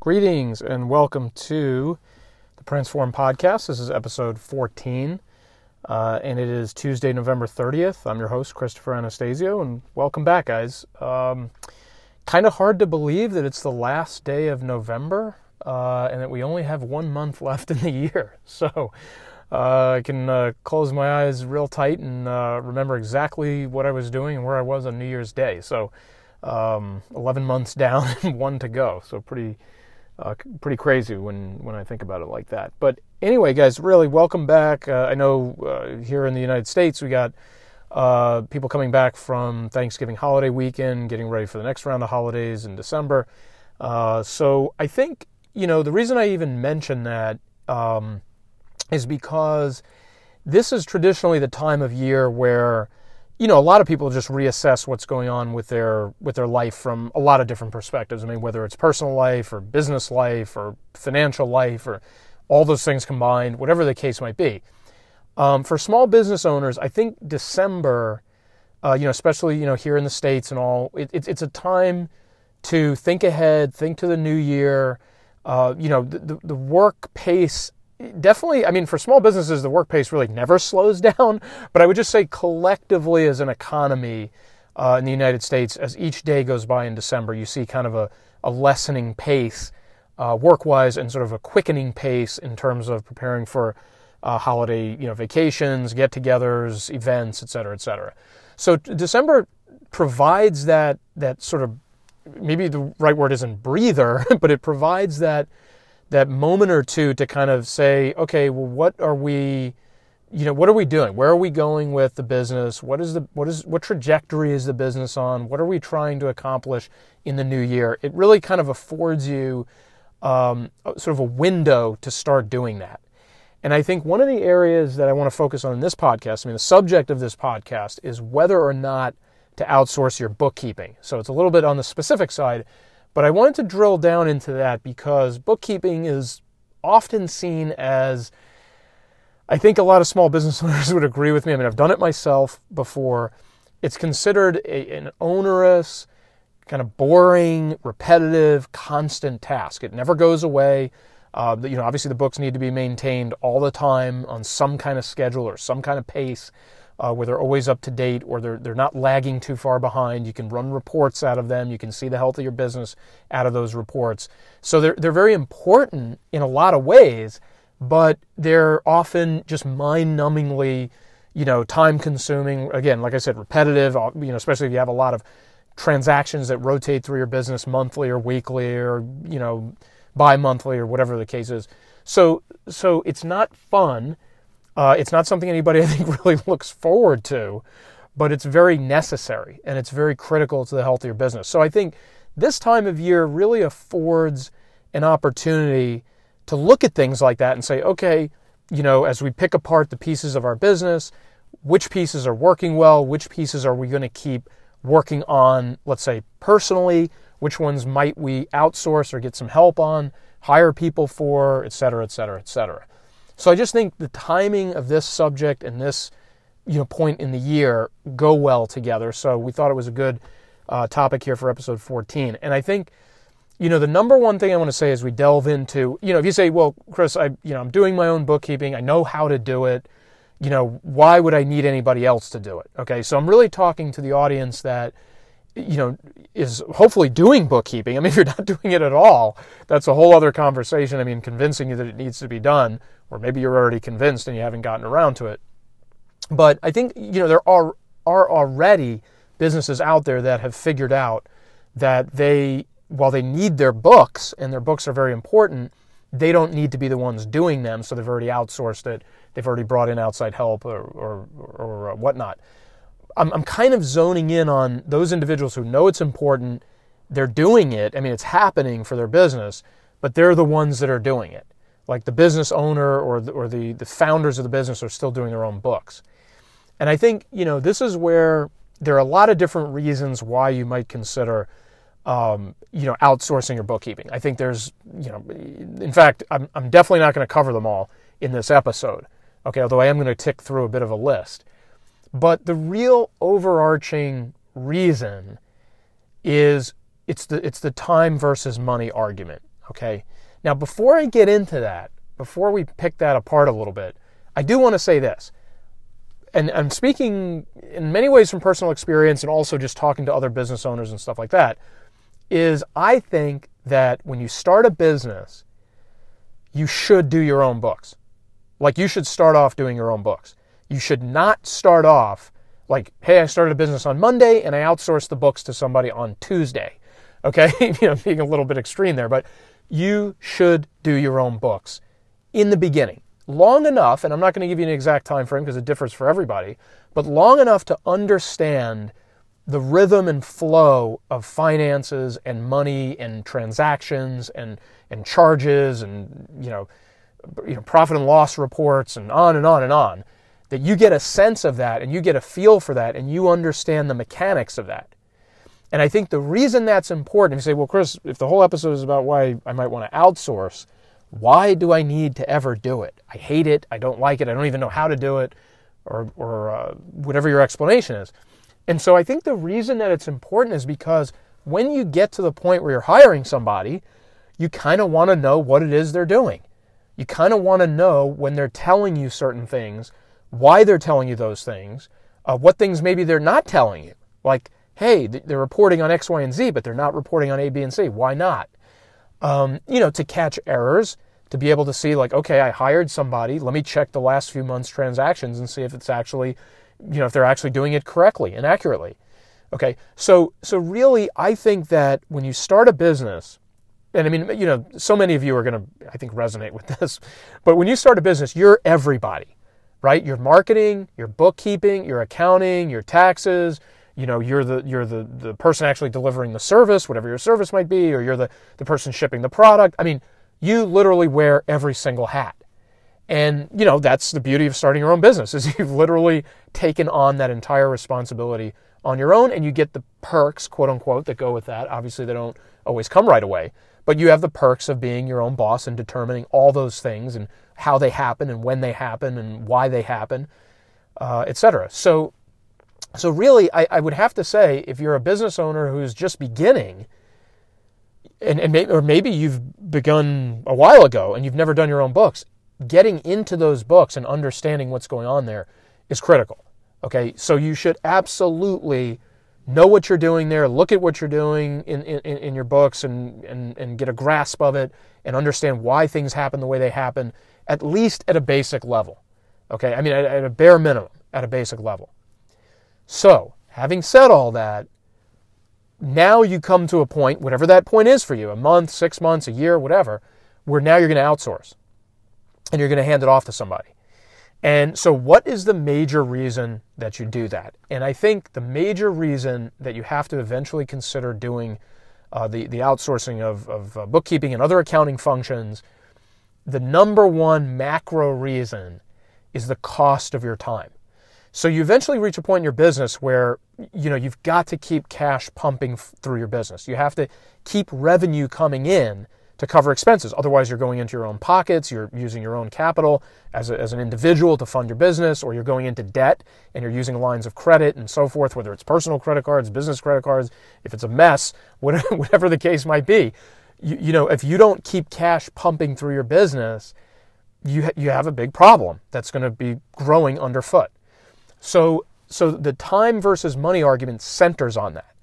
Greetings and welcome to the Transform Podcast. This is episode 14, uh, and it is Tuesday, November 30th. I'm your host, Christopher Anastasio, and welcome back, guys. Um, kind of hard to believe that it's the last day of November uh, and that we only have one month left in the year. So uh, I can uh, close my eyes real tight and uh, remember exactly what I was doing and where I was on New Year's Day. So um, 11 months down and one to go. So pretty uh, pretty crazy when, when I think about it like that. But anyway, guys, really welcome back. Uh, I know uh, here in the United States we got uh, people coming back from Thanksgiving holiday weekend, getting ready for the next round of holidays in December. Uh, so I think you know the reason I even mention that um, is because this is traditionally the time of year where you know, a lot of people just reassess what's going on with their with their life from a lot of different perspectives. I mean, whether it's personal life or business life or financial life or all those things combined, whatever the case might be. Um, for small business owners, I think December, uh, you know, especially you know here in the states and all, it, it, it's a time to think ahead, think to the new year. Uh, you know, the, the work pace definitely, I mean, for small businesses, the work pace really never slows down. But I would just say collectively as an economy uh, in the United States, as each day goes by in December, you see kind of a, a lessening pace uh, work-wise and sort of a quickening pace in terms of preparing for uh, holiday, you know, vacations, get-togethers, events, et cetera, et cetera. So December provides that that sort of maybe the right word isn't breather, but it provides that that moment or two to kind of say, okay, well, what are we, you know, what are we doing? Where are we going with the business? What is the what is what trajectory is the business on? What are we trying to accomplish in the new year? It really kind of affords you um, sort of a window to start doing that. And I think one of the areas that I want to focus on in this podcast, I mean, the subject of this podcast is whether or not to outsource your bookkeeping. So it's a little bit on the specific side, but I wanted to drill down into that because bookkeeping is often seen as, I think a lot of small business owners would agree with me. I mean, I've done it myself before. It's considered a, an onerous, kind of boring, repetitive, constant task. It never goes away. Uh, you know, obviously the books need to be maintained all the time on some kind of schedule or some kind of pace uh, where they're always up to date or they're, they're not lagging too far behind. You can run reports out of them. You can see the health of your business out of those reports. So they're, they're very important in a lot of ways, but they're often just mind numbingly, you know, time consuming. Again, like I said, repetitive, uh, you know, especially if you have a lot of transactions that rotate through your business monthly or weekly or, you know, bi monthly or whatever the case is. So, so it's not fun uh, it's not something anybody, I think, really looks forward to, but it's very necessary and it's very critical to the health of your business. So I think this time of year really affords an opportunity to look at things like that and say, okay, you know, as we pick apart the pieces of our business, which pieces are working well, which pieces are we going to keep working on, let's say personally, which ones might we outsource or get some help on, hire people for, et cetera, et cetera, et cetera. So I just think the timing of this subject and this you know point in the year go well together. So we thought it was a good uh, topic here for episode 14. And I think you know the number one thing I want to say as we delve into you know if you say well Chris I you know I'm doing my own bookkeeping I know how to do it you know why would I need anybody else to do it okay so I'm really talking to the audience that you know, is hopefully doing bookkeeping. I mean, if you're not doing it at all, that's a whole other conversation. I mean, convincing you that it needs to be done, or maybe you're already convinced and you haven't gotten around to it. But I think, you know, there are, are already businesses out there that have figured out that they, while they need their books and their books are very important, they don't need to be the ones doing them. So they've already outsourced it. They've already brought in outside help or, or, or whatnot. I'm, I'm kind of zoning in on those individuals who know it's important. They're doing it. I mean, it's happening for their business, but they're the ones that are doing it. Like the business owner or the, or the, the founders of the business are still doing their own books. And I think, you know, this is where there are a lot of different reasons why you might consider, um, you know, outsourcing your bookkeeping. I think there's, you know, in fact, I'm, I'm definitely not going to cover them all in this episode. Okay, although I am going to tick through a bit of a list. But the real overarching reason is it's the it's the time versus money argument. Okay. Now, before I get into that, before we pick that apart a little bit, I do want to say this. And I'm speaking in many ways from personal experience and also just talking to other business owners and stuff like that. Is I think that when you start a business, you should do your own books. Like you should start off doing your own books. You should not start off like, hey, I started a business on Monday and I outsourced the books to somebody on Tuesday. Okay, you know, being a little bit extreme there, but you should do your own books in the beginning. Long enough, and I'm not going to give you an exact time frame because it differs for everybody, but long enough to understand the rhythm and flow of finances and money and transactions and and charges and you know you know profit and loss reports and on and on and on that you get a sense of that and you get a feel for that and you understand the mechanics of that. And I think the reason that's important, if you say, well, Chris, if the whole episode is about why I might want to outsource, why do I need to ever do it? I hate it. I don't like it. I don't even know how to do it, or, or uh, whatever your explanation is. And so I think the reason that it's important is because when you get to the point where you're hiring somebody, you kind of want to know what it is they're doing. You kind of want to know when they're telling you certain things why they're telling you those things, uh, what things maybe they're not telling you. Like, hey, they're reporting on X, Y, and Z, but they're not reporting on A, B, and C. Why not? Um, you know, to catch errors, to be able to see, like, okay, I hired somebody. Let me check the last few months' transactions and see if it's actually, you know, if they're actually doing it correctly and accurately. Okay, so so really, I think that when you start a business, and I mean, you know, so many of you are going to, I think, resonate with this, but when you start a business, you're everybody right? Your marketing, your bookkeeping, your accounting, your taxes, you know, you're the you're the, the person actually delivering the service, whatever your service might be, or you're the, the person shipping the product. I mean, you literally wear every single hat. And, you know, that's the beauty of starting your own business is you've literally taken on that entire responsibility on your own and you get the perks, quote unquote, that go with that. Obviously they don't always come right away, but you have the perks of being your own boss and determining all those things and how they happen and when they happen and why they happen, uh, etc. So, so really, I, I, would have to say, if you're a business owner who's just beginning, and, and may, or maybe you've begun a while ago and you've never done your own books, getting into those books and understanding what's going on there is critical. Okay, so you should absolutely know what you're doing there, look at what you're doing in, in, in your books and, and, and get a grasp of it and understand why things happen the way they happen at least at a basic level. Okay, I mean, at, at a bare minimum, at a basic level. So, having said all that, now you come to a point, whatever that point is for you, a month, six months, a year, whatever, where now you're going to outsource and you're going to hand it off to somebody. And so, what is the major reason that you do that? And I think the major reason that you have to eventually consider doing uh, the, the outsourcing of, of uh, bookkeeping and other accounting functions the number one macro reason is the cost of your time. So you eventually reach a point in your business where you know you've got to keep cash pumping through your business. You have to keep revenue coming in to cover expenses. Otherwise, you're going into your own pockets. You're using your own capital as, a, as an individual to fund your business, or you're going into debt and you're using lines of credit and so forth, whether it's personal credit cards, business credit cards. If it's a mess, whatever, whatever the case might be, you, you know, if you don't keep cash pumping through your business, you, ha- you have a big problem that's going to be growing underfoot. So, so the time versus money argument centers on that.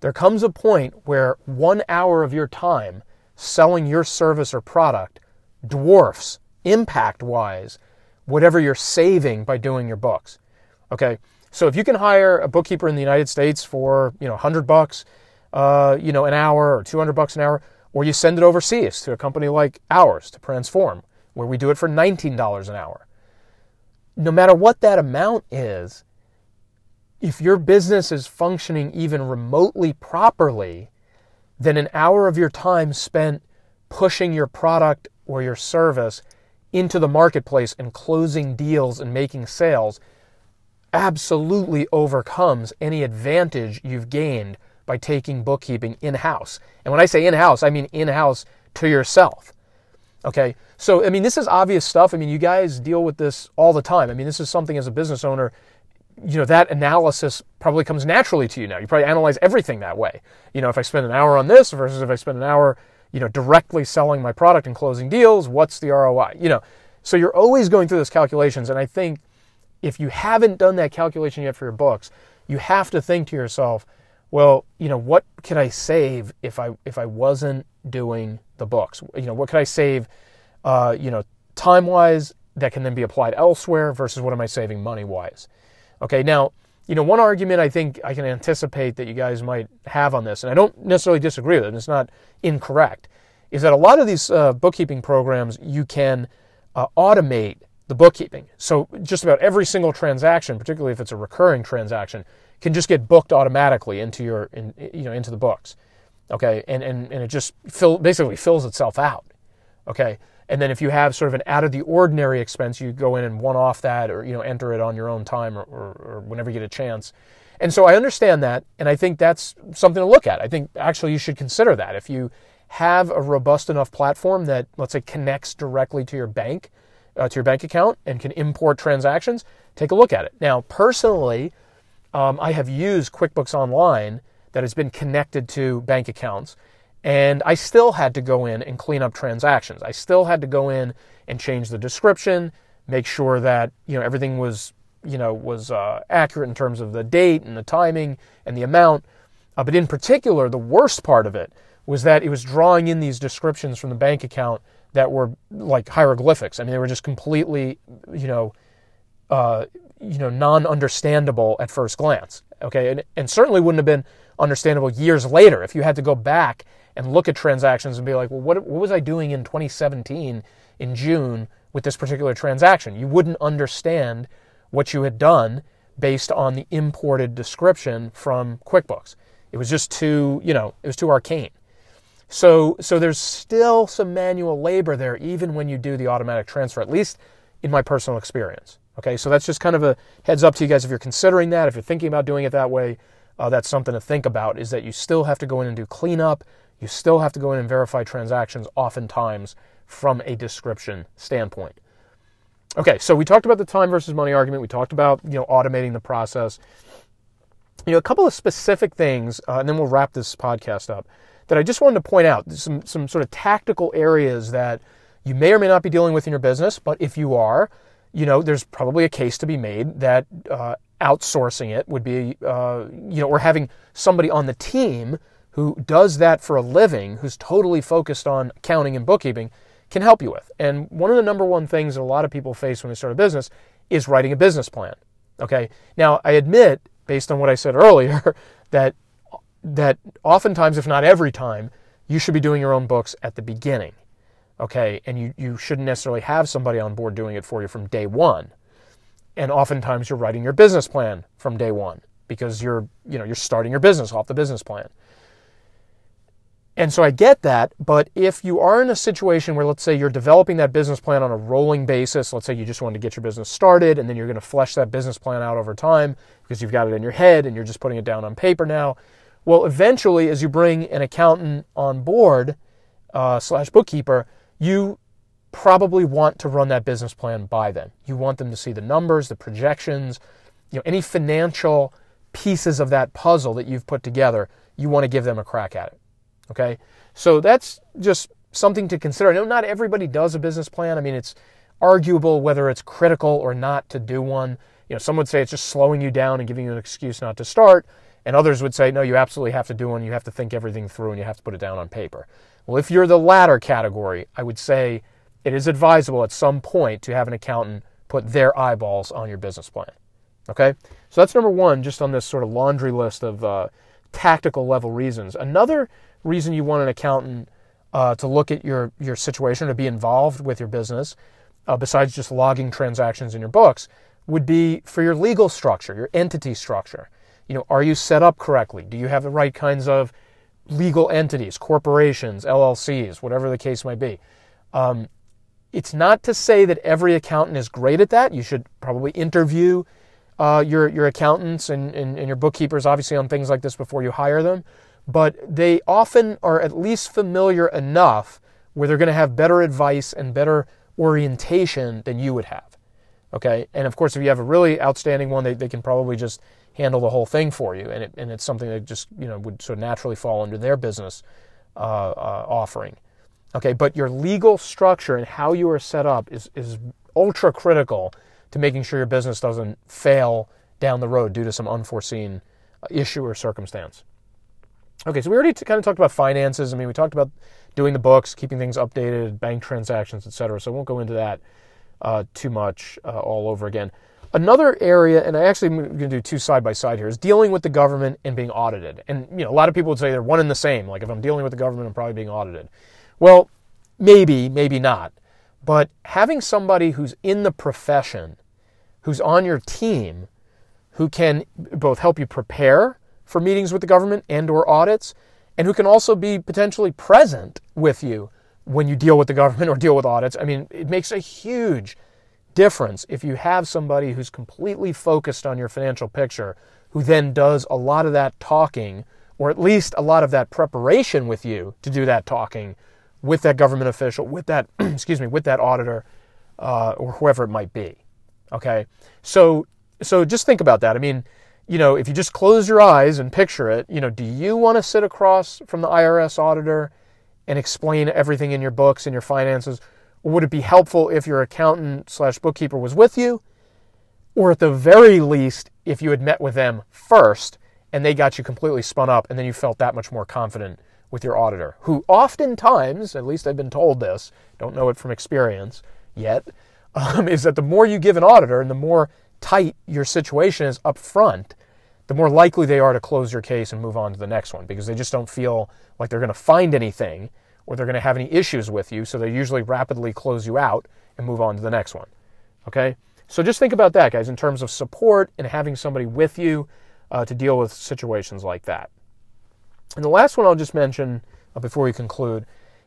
There comes a point where one hour of your time selling your service or product dwarfs impact wise whatever you're saving by doing your books. Okay. So if you can hire a bookkeeper in the United States for, you know, 100 bucks, uh, you know, an hour or 200 bucks an hour, or you send it overseas to a company like ours, to Transform, where we do it for $19 an hour. No matter what that amount is, if your business is functioning even remotely properly, then an hour of your time spent pushing your product or your service into the marketplace and closing deals and making sales absolutely overcomes any advantage you've gained by taking bookkeeping in house. And when I say in house, I mean in house to yourself. Okay, so I mean, this is obvious stuff. I mean, you guys deal with this all the time. I mean, this is something as a business owner, you know, that analysis probably comes naturally to you now. You probably analyze everything that way. You know, if I spend an hour on this versus if I spend an hour, you know, directly selling my product and closing deals? What's the ROI? You know, so you're always going through those calculations. And I think if you haven't done that calculation yet for your books, you have to think to yourself, well, you know, what could I save if I if I wasn't doing the books? You know, what could I save, uh, you know, time wise that can then be applied elsewhere versus what am I saving money wise? Okay, now, you know, one argument I think I can anticipate that you guys might have on this, and I don't necessarily disagree with it, and it's not incorrect, is that a lot of these uh, bookkeeping programs you can uh, automate the bookkeeping. So just about every single transaction, particularly if it's a recurring transaction, can just get booked automatically into your, in, you know, into the books. Okay, and and, and it just fill, basically fills itself out. Okay, and then if you have sort of an out of the ordinary expense, you go in and one off that or you know enter it on your own time or, or, or, whenever you get a chance. And so I understand that, and I think that's something to look at. I think actually you should consider that if you have a robust enough platform that let's say connects directly to your bank, uh, to your bank account, and can import transactions. Take a look at it. Now, personally, um, I have used QuickBooks Online that has been connected to bank accounts and I still had to go in and clean up transactions. I still had to go in and change the description, make sure that you know everything was you know was uh, accurate in terms of the date and the timing and the amount. Uh, but in particular, the worst part of it was that it was drawing in these descriptions from the bank account that were like hieroglyphics. I mean, they were just completely you know uh, you know non-understandable at first glance. Okay, and, and certainly wouldn't have been understandable years later if you had to go back and look at transactions and be like, well, what, what was I doing in 2017 in June with this particular transaction? You wouldn't understand what you had done based on the imported description from QuickBooks. It was just too, you know, it was too arcane. So, so there's still some manual labor there, even when you do the automatic transfer, at least in my personal experience. Okay, so that's just kind of a heads up to you guys if you're considering that, if you're thinking about doing it that way, uh, that's something to think about is that you still have to go in and do cleanup. You still have to go in and verify transactions oftentimes from a description standpoint. Okay, so we talked about the time versus money argument. We talked about you know automating the process. You know, a couple of specific things, uh, and then we'll wrap this podcast up. That I just wanted to point out some some sort of tactical areas that you may or may not be dealing with in your business, but if you are, you know, there's probably a case to be made that uh, outsourcing it would be, uh, you know, or having somebody on the team who does that for a living, who's totally focused on accounting and bookkeeping, can help you with. And one of the number one things that a lot of people face when they start a business is writing a business plan. Okay. Now, I admit, based on what I said earlier, that that oftentimes, if not every time, you should be doing your own books at the beginning. Okay, and you, you shouldn't necessarily have somebody on board doing it for you from day one. And oftentimes you're writing your business plan from day one because you're, you know, you're starting your business off the business plan. And so I get that, but if you are in a situation where, let's say, you're developing that business plan on a rolling basis, let's say you just want to get your business started and then you're going to flesh that business plan out over time because you've got it in your head and you're just putting it down on paper now. Well, eventually, as you bring an accountant on board uh, slash bookkeeper, you probably want to run that business plan by them. You want them to see the numbers, the projections, you know, any financial pieces of that puzzle that you've put together. You want to give them a crack at it. Okay, so that's just something to consider. I know not everybody does a business plan. I mean, it's arguable whether it's critical or not to do one. You know, some would say it's just slowing you down and giving you an excuse not to start, and others would say no, you absolutely have to do one. You have to think everything through and you have to put it down on paper. Well, if you're the latter category, I would say it is advisable at some point to have an accountant put their eyeballs on your business plan. Okay, so that's number one, just on this sort of laundry list of uh, tactical level reasons. Another reason you want an accountant uh, to look at your, your situation, to be involved with your business, uh, besides just logging transactions in your books, would be for your legal structure, your entity structure. You know, are you set up correctly? Do you have the right kinds of legal entities, corporations, LLCs, whatever the case might be? Um, it's not to say that every accountant is great at that. You should probably interview uh, your your accountants and, and, and your bookkeepers, obviously, on things like this before you hire them but they often are at least familiar enough where they're going to have better advice and better orientation than you would have. Okay, and of course, if you have a really outstanding one, they, they can probably just handle the whole thing for you, and, it, and it's something that just you know would sort of naturally fall under their business uh, uh, offering. Okay, but your legal structure and how you are set up is, is ultra critical to making sure your business doesn't fail down the road due to some unforeseen uh, issue or circumstance. Okay, so we already t- kind of talked about finances. I mean, we talked about doing the books, keeping things updated, bank transactions, etc. So I won't go into that uh, too much uh, all over again. Another area, and I actually am going to do two side by side here, is dealing with the government and being audited. And you know, a lot of people would say they're one and the same. Like if I'm dealing with the government, I'm probably being audited. Well, maybe, maybe not. But having somebody who's in the profession, who's on your team, who can both help you prepare for meetings with the government and or audits, and who can also be potentially present with you when you deal with the government or deal with audits. I mean, it makes a huge difference if you have somebody who's completely focused on your financial picture, who then does a lot of that talking, or at least a lot of that preparation with you to do that talking with that government official, with that, excuse me, with that auditor, uh, or whoever it might be. Okay, so so just think about that. I mean, you know, if you just close your eyes and picture it, you know, do you want to sit across from the IRS auditor and explain everything in your books and your finances? Or would it be helpful if your accountant slash bookkeeper was with you? Or at the very least, if you had met with them first and they got you completely spun up and then you felt that much more confident with your auditor, who oftentimes, at least I've been told this, don't know it from experience yet, um, is that the more you give an auditor and the more tight your situation is up front, the more likely they are to close your case and move on to the next one because they just don't feel like they're going to find anything or they're going to have any issues with you. So they usually rapidly close you out and move on to the next one. Okay? So just think about that, guys, in terms of support and having somebody with you uh, to deal with situations like that. And the last one I'll just mention uh, before we conclude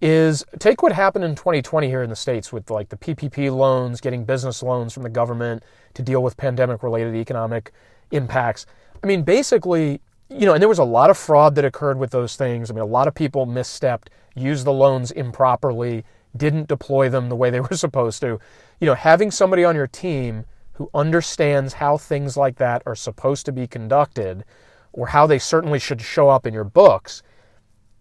is take what happened in 2020 here in the States with like the PPP loans, getting business loans from the government to deal with pandemic related economic impacts. I mean, basically, you know, and there was a lot of fraud that occurred with those things. I mean, a lot of people misstepped, used the loans improperly, didn't deploy them the way they were supposed to. You know, having somebody on your team who understands how things like that are supposed to be conducted or how they certainly should show up in your books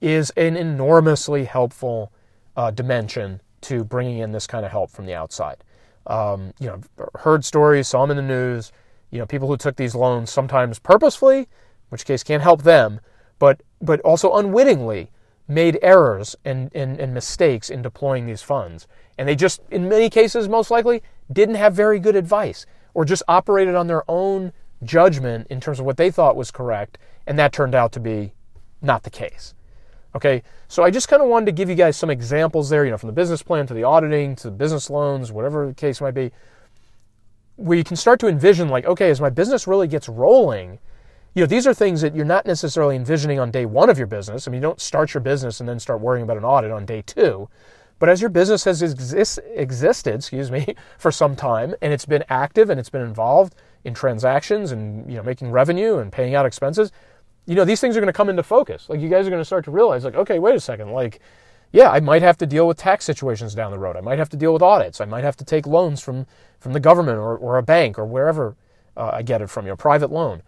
is an enormously helpful uh, dimension to bringing in this kind of help from the outside. Um, you know, heard stories, saw them in the news. You know, people who took these loans sometimes purposefully, in which case can't help them, but but also unwittingly made errors and, and, and mistakes in deploying these funds. And they just, in many cases, most likely, didn't have very good advice or just operated on their own judgment in terms of what they thought was correct, and that turned out to be not the case. Okay, so I just kind of wanted to give you guys some examples there, you know, from the business plan to the auditing to the business loans, whatever the case might be, where you can start to envision, like, okay, as my business really gets rolling, you know, these are things that you're not necessarily envisioning on day one of your business. I mean, you don't start your business and then start worrying about an audit on day two. But as your business has exist, existed, excuse me, for some time, and it's been active and it's been involved in transactions and you know making revenue and paying out expenses, you know these things are going to come into focus. Like you guys are going to start to realize, like, okay, wait a second, like, yeah, I might have to deal with tax situations down the road. I might have to deal with audits. I might have to take loans from from the government or, or a bank or wherever uh, I get it from, you know, private loan.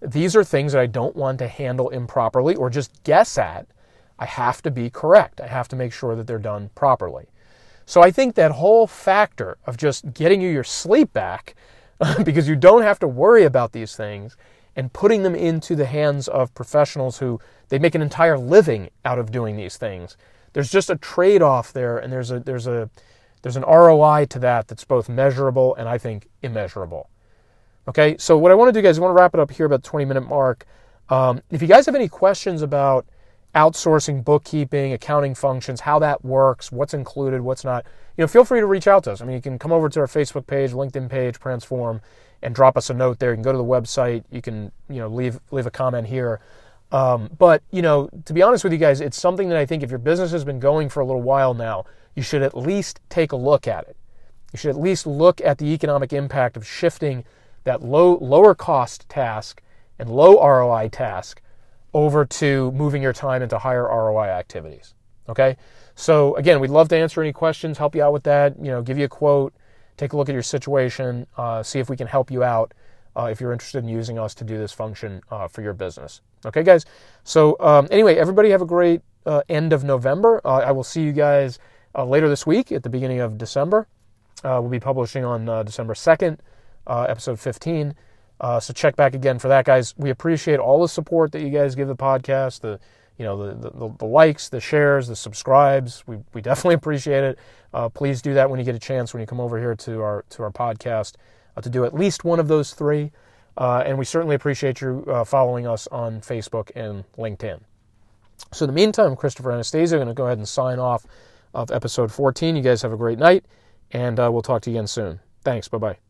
These are things that I don't want to handle improperly or just guess at. I have to be correct. I have to make sure that they're done properly. So I think that whole factor of just getting you your sleep back because you don't have to worry about these things and putting them into the hands of professionals who they make an entire living out of doing these things. There's just a trade-off there and there's a there's a there's an ROI to that that's both measurable and I think immeasurable. Okay, so what I want to do, guys, I want to wrap it up here about the 20 minute mark. Um, if you guys have any questions about outsourcing bookkeeping, accounting functions, how that works, what's included, what's not, you know, feel free to reach out to us. I mean, you can come over to our Facebook page, LinkedIn page, Transform, and drop us a note there. You can go to the website. You can, you know, leave leave a comment here. Um, but you know, to be honest with you guys, it's something that I think if your business has been going for a little while now, you should at least take a look at it. You should at least look at the economic impact of shifting that low lower cost task and low ROI task over to moving your time into higher ROI activities. Okay? So again, we'd love to answer any questions, help you out with that, you know, give you a quote, take a look at your situation, uh, see if we can help you out uh, if you're interested in using us to do this function uh, for your business. Okay, guys. So um, anyway, everybody have a great uh, end of November. Uh, I will see you guys uh, later this week at the beginning of December. We'll be publishing on December 2nd, episode 15. so check back again for that, guys. We appreciate all the support that you guys give the podcast. The you know the, the, the likes, the shares, the subscribes. We, we definitely appreciate it. Uh, please do that when you get a chance when you come over here to our to our podcast uh, to do at least one of those three. Uh, and we certainly appreciate you uh, following us on Facebook and LinkedIn. So in the meantime, Christopher Anastasio, going to go ahead and sign off of episode 14. You guys have a great night, and uh, we'll talk to you again soon. Thanks. Bye bye.